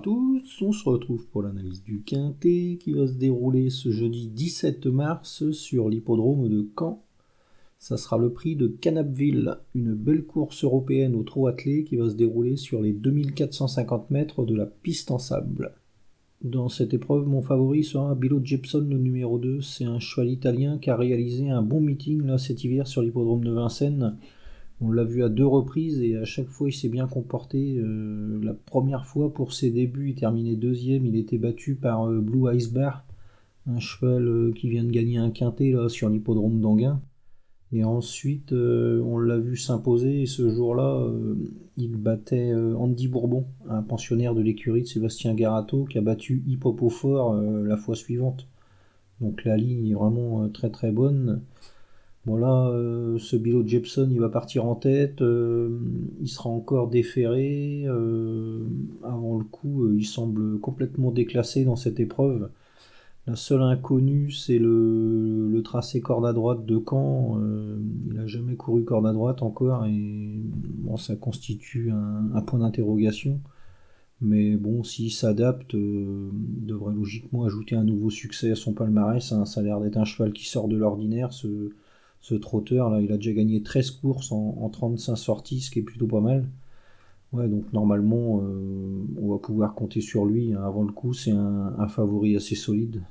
tous, on se retrouve pour l'analyse du Quintet qui va se dérouler ce jeudi 17 mars sur l'hippodrome de Caen. Ça sera le prix de Canapville, une belle course européenne au trot attelé qui va se dérouler sur les 2450 mètres de la piste en sable. Dans cette épreuve, mon favori sera Bilo Gibson, le numéro 2. C'est un cheval italien qui a réalisé un bon meeting là cet hiver sur l'hippodrome de Vincennes. On l'a vu à deux reprises et à chaque fois il s'est bien comporté. Euh, la première fois pour ses débuts, il terminait deuxième. Il était battu par euh, Blue Ice Bar, un cheval euh, qui vient de gagner un quintet là, sur l'hippodrome d'Anguin. Et ensuite, on l'a vu s'imposer et ce jour-là, il battait Andy Bourbon, un pensionnaire de l'écurie de Sébastien Garato qui a battu Hip Hop au fort la fois suivante. Donc la ligne est vraiment très très bonne. Voilà, euh, ce Bilo Jepson, il va partir en tête, euh, il sera encore déféré. Euh, avant le coup, il semble complètement déclassé dans cette épreuve. La seule inconnue, c'est le, tracé corde à droite de Caen. il n'a jamais couru corde à droite encore et bon, ça constitue un, point d'interrogation. Mais bon, s'il s'adapte, il devrait logiquement ajouter un nouveau succès à son palmarès. Hein. Ça a l'air d'être un cheval qui sort de l'ordinaire. Ce trotteur là, il a déjà gagné 13 courses en, 35 sorties, ce qui est plutôt pas mal. Ouais, donc normalement, euh, on va pouvoir compter sur lui. Hein. Avant le coup, c'est un, favori assez solide.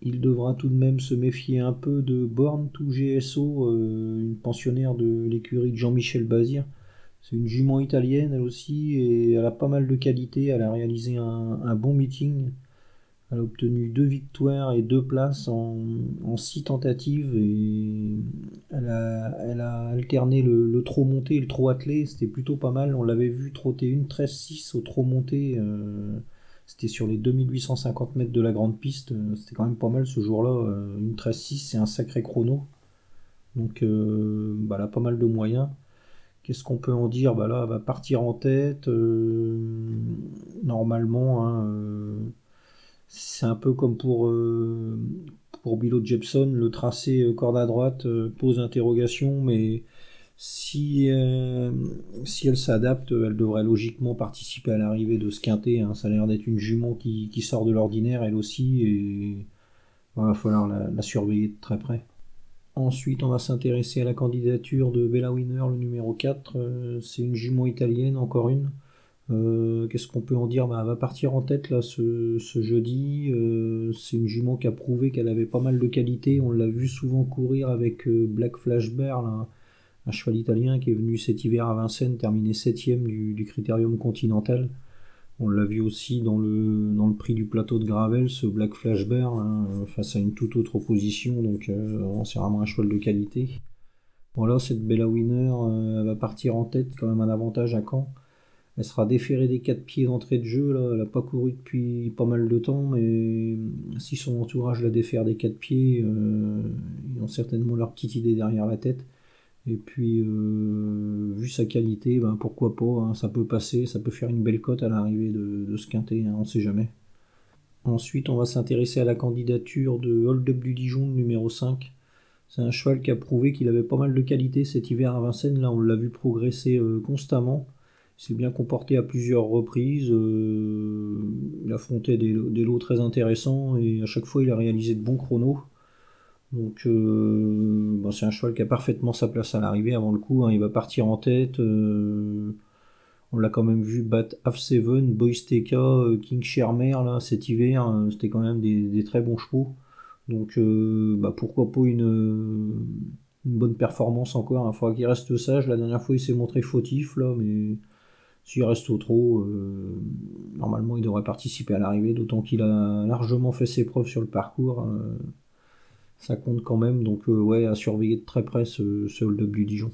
Il devra tout de même se méfier un peu de Born to GSO, euh, une pensionnaire de l'écurie de Jean-Michel Bazir. C'est une jument italienne elle aussi, et elle a pas mal de qualités. Elle a réalisé un bon meeting. Elle a obtenu deux victoires et deux places en, six tentatives et elle a, alterné le, trot monté et le trot attelé. C'était plutôt pas mal. On l'avait vu trotter une 13-6 au trot monté. Euh, c'était sur les 2850 mètres de la grande piste. C'était quand même pas mal ce jour-là. Euh, une 13-6, c'est un sacré chrono. Donc euh, bah, pas mal de moyens. Qu'est-ce qu'on peut en dire? Bah Là, elle va partir en tête. normalement, hein, c'est un peu comme pour, euh, pour Bilo Jepson, le tracé euh, corde à droite euh, pose interrogation, mais si, si elle s'adapte, elle devrait logiquement participer à l'arrivée de ce quintet. Hein. Ça a l'air d'être une jument qui, sort de l'ordinaire, elle aussi, et il va falloir la, surveiller de très près. Ensuite, on va s'intéresser à la candidature de Bella Winner, le numéro 4. C'est une jument italienne, encore une. Euh, qu'est-ce qu'on peut en dire? Bah, Elle va partir en tête là ce, jeudi. Euh, c'est une jument qui a prouvé qu'elle avait pas mal de qualité. On l'a vu souvent courir avec euh, Black Flash Bear, un cheval italien qui est venu cet hiver à Vincennes, terminé 7ème du, Critérium Continental. On l'a vu aussi dans le, dans le prix du plateau de Gravel, ce Black Flash Bear, face à une toute autre opposition. Donc c'est vraiment un cheval de qualité. Voilà, cette Bella Winner va partir en tête, quand même un avantage à Caen. Elle sera déférée des quatre pieds d'entrée de jeu. Là. Elle n'a pas couru depuis pas mal de temps, mais si son entourage la défère des quatre pieds, euh, ils ont certainement leur petite idée derrière la tête. Et puis, euh, vu sa qualité, ben, pourquoi pas, hein, ça peut passer, ça peut faire une belle cote à l'arrivée de, ce quintet, hein, on ne sait jamais. Ensuite, on va s'intéresser à la candidature de Hold Up du Dijon, numéro 5. C'est un cheval qui a prouvé qu'il avait pas mal de qualité cet hiver à Vincennes. Là, on l'a vu progresser euh, constamment. S'est bien comporté à plusieurs reprises. Euh, il affrontait des, des, lots très intéressants et à chaque fois il a réalisé de bons chronos. Donc euh, bah, c'est un cheval qui a parfaitement sa place à l'arrivée avant le coup. Hein. il va partir en tête. Euh, on l'a quand même vu battre Half Seven, Boysteka, King Shermer là, cet hiver. C'était quand même des, très bons chevaux. Donc bah, pourquoi pas une, bonne performance encore. Il faudra qu'il reste sage. La dernière fois il s'est montré fautif là, mais s'il reste au trot, euh, normalement il devrait participer à l'arrivée, d'autant qu'il a largement fait ses preuves sur le parcours. Euh, ça compte quand même, donc euh, ouais, à surveiller de très près ce, ce hold-up du Dijon.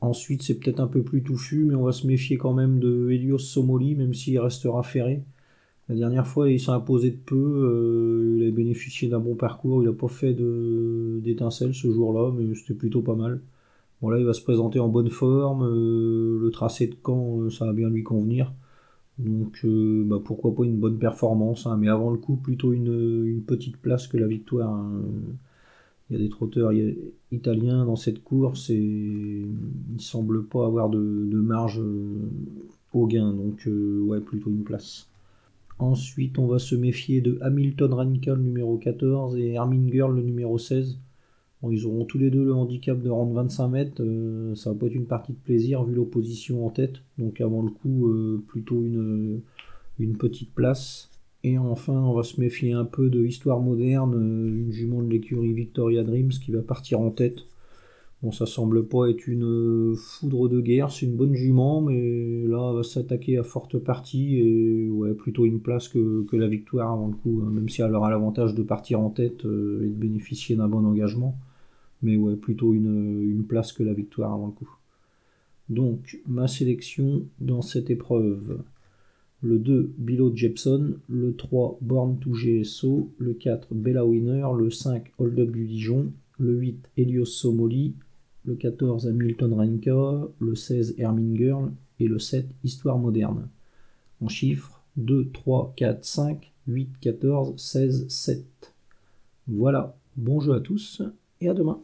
Ensuite, c'est peut-être un peu plus touffu, mais on va se méfier quand même de Helios Somoli, même s'il restera ferré. La dernière fois, il s'est imposé de peu, il a bénéficié d'un bon parcours, il n'a pas fait d'étincelles ce jour-là, mais c'était plutôt pas mal. Bon là il va se présenter en bonne forme, euh, le tracé de camp euh, ça va bien lui convenir. Donc euh, bah, pourquoi pas une bonne performance, hein. mais avant le coup plutôt une, petite place que la victoire. Hein. Il y a des trotteurs italiens dans cette course et il semble pas avoir de, marge au gain, donc ouais, plutôt une place. Ensuite, on va se méfier de Hamilton Radical numéro 14 et Hermine Girl le numéro 16. Ils auront tous les deux le handicap de rendre 25 mètres. ça va pas être une partie de plaisir vu l'opposition en tête. Donc avant le coup, plutôt une, une petite place. Et enfin, on va se méfier un peu de Histoire moderne, euh, une jument de l'écurie Victoria Dreams qui va partir en tête. Bon, ça semble pas être une euh, foudre de guerre, c'est une bonne jument, mais là, elle va s'attaquer à forte partie et ouais, plutôt une place que, la victoire avant le coup, hein, même si elle aura l'avantage de partir en tête euh, et de bénéficier d'un bon engagement. Mais ouais, plutôt une, place que la victoire avant le coup. Donc, ma sélection dans cette épreuve le 2 Bilo Jepson, le 3 Born to GSO, le 4 Bella Winner, le 5 Hold Up du Dijon, le 8 Helios Somoli, le 14 Hamilton Renka, le 16 Hermine Girl et le 7 Histoire moderne. En chiffres 2, 3, 4, 5, 8, 14, 16, 7. Voilà, bon jeu à tous et à demain.